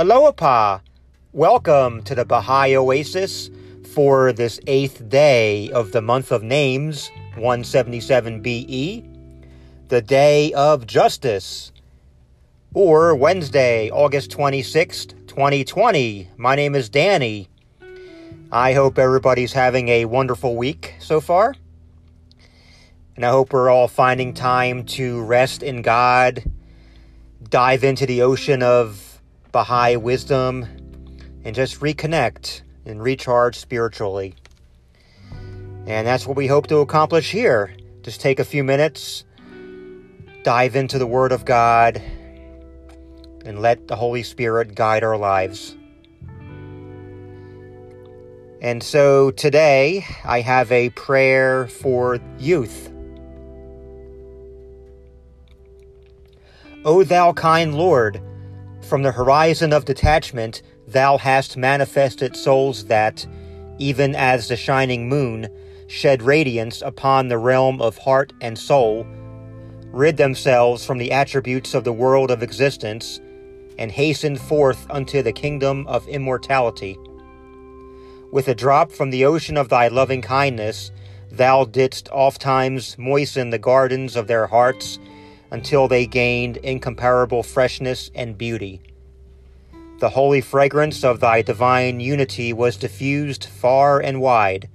Aloha! Welcome to the Baha'i Oasis for this eighth day of the month of names, 177 BE, the day of justice, or Wednesday, August 26th, 2020. My name is Danny. I hope everybody's having a wonderful week so far. And I hope we're all finding time to rest in God, dive into the ocean of Baha'i wisdom and just reconnect and recharge spiritually. And that's what we hope to accomplish here. Just take a few minutes, dive into the Word of God, and let the Holy Spirit guide our lives. And so today I have a prayer for youth. O thou kind Lord, from the horizon of detachment, thou hast manifested souls that, even as the shining moon, shed radiance upon the realm of heart and soul, rid themselves from the attributes of the world of existence, and hasten forth unto the kingdom of immortality. With a drop from the ocean of thy loving kindness, thou didst ofttimes moisten the gardens of their hearts until they gained incomparable freshness and beauty. The holy fragrance of thy divine unity was diffused far and wide,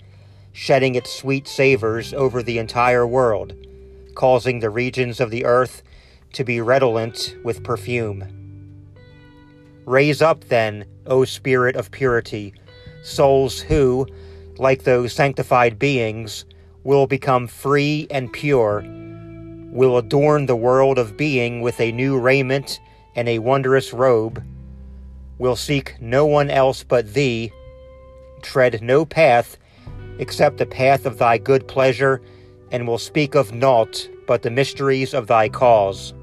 shedding its sweet savors over the entire world, causing the regions of the earth to be redolent with perfume. Raise up, then, O Spirit of purity, souls who, like those sanctified beings, will become free and pure will adorn the world of being with a new raiment and a wondrous robe, will seek no one else but thee, tread no path except the path of thy good pleasure, and will speak of naught but the mysteries of thy cause.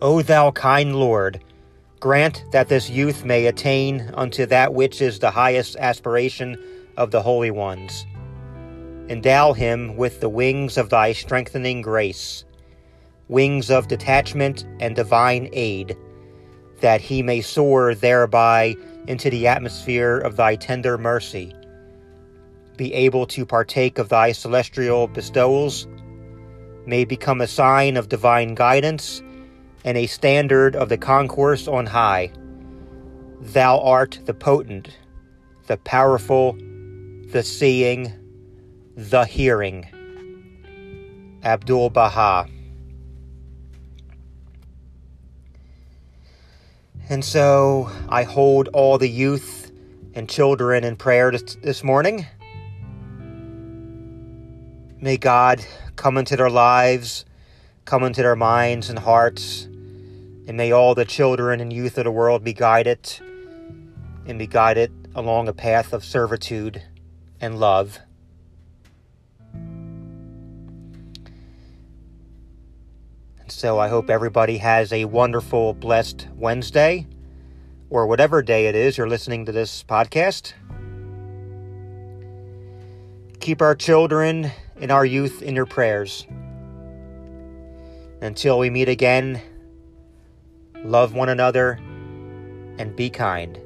O thou kind Lord, grant that this youth may attain unto that which is the highest aspiration of the holy ones Endow him with the wings of thy strengthening grace, wings of detachment and divine aid, that he may soar thereby into the atmosphere of thy tender mercy, be able to partake of thy celestial bestowals, may become a sign of divine guidance and a standard of the concourse on high. Thou art the potent, the powerful, the seeing, the Hearing. Abdul Baha. And so I hold all the youth and children in prayer this, morning. May God come into their lives, come into their minds and hearts, and may all the children and youth of the world be guided and be guided along a path of servitude and love. So I hope everybody has a wonderful, blessed Wednesday or whatever day it is you're listening to this podcast. Keep our children and our youth in your prayers. Until we meet again, love one another and be kind.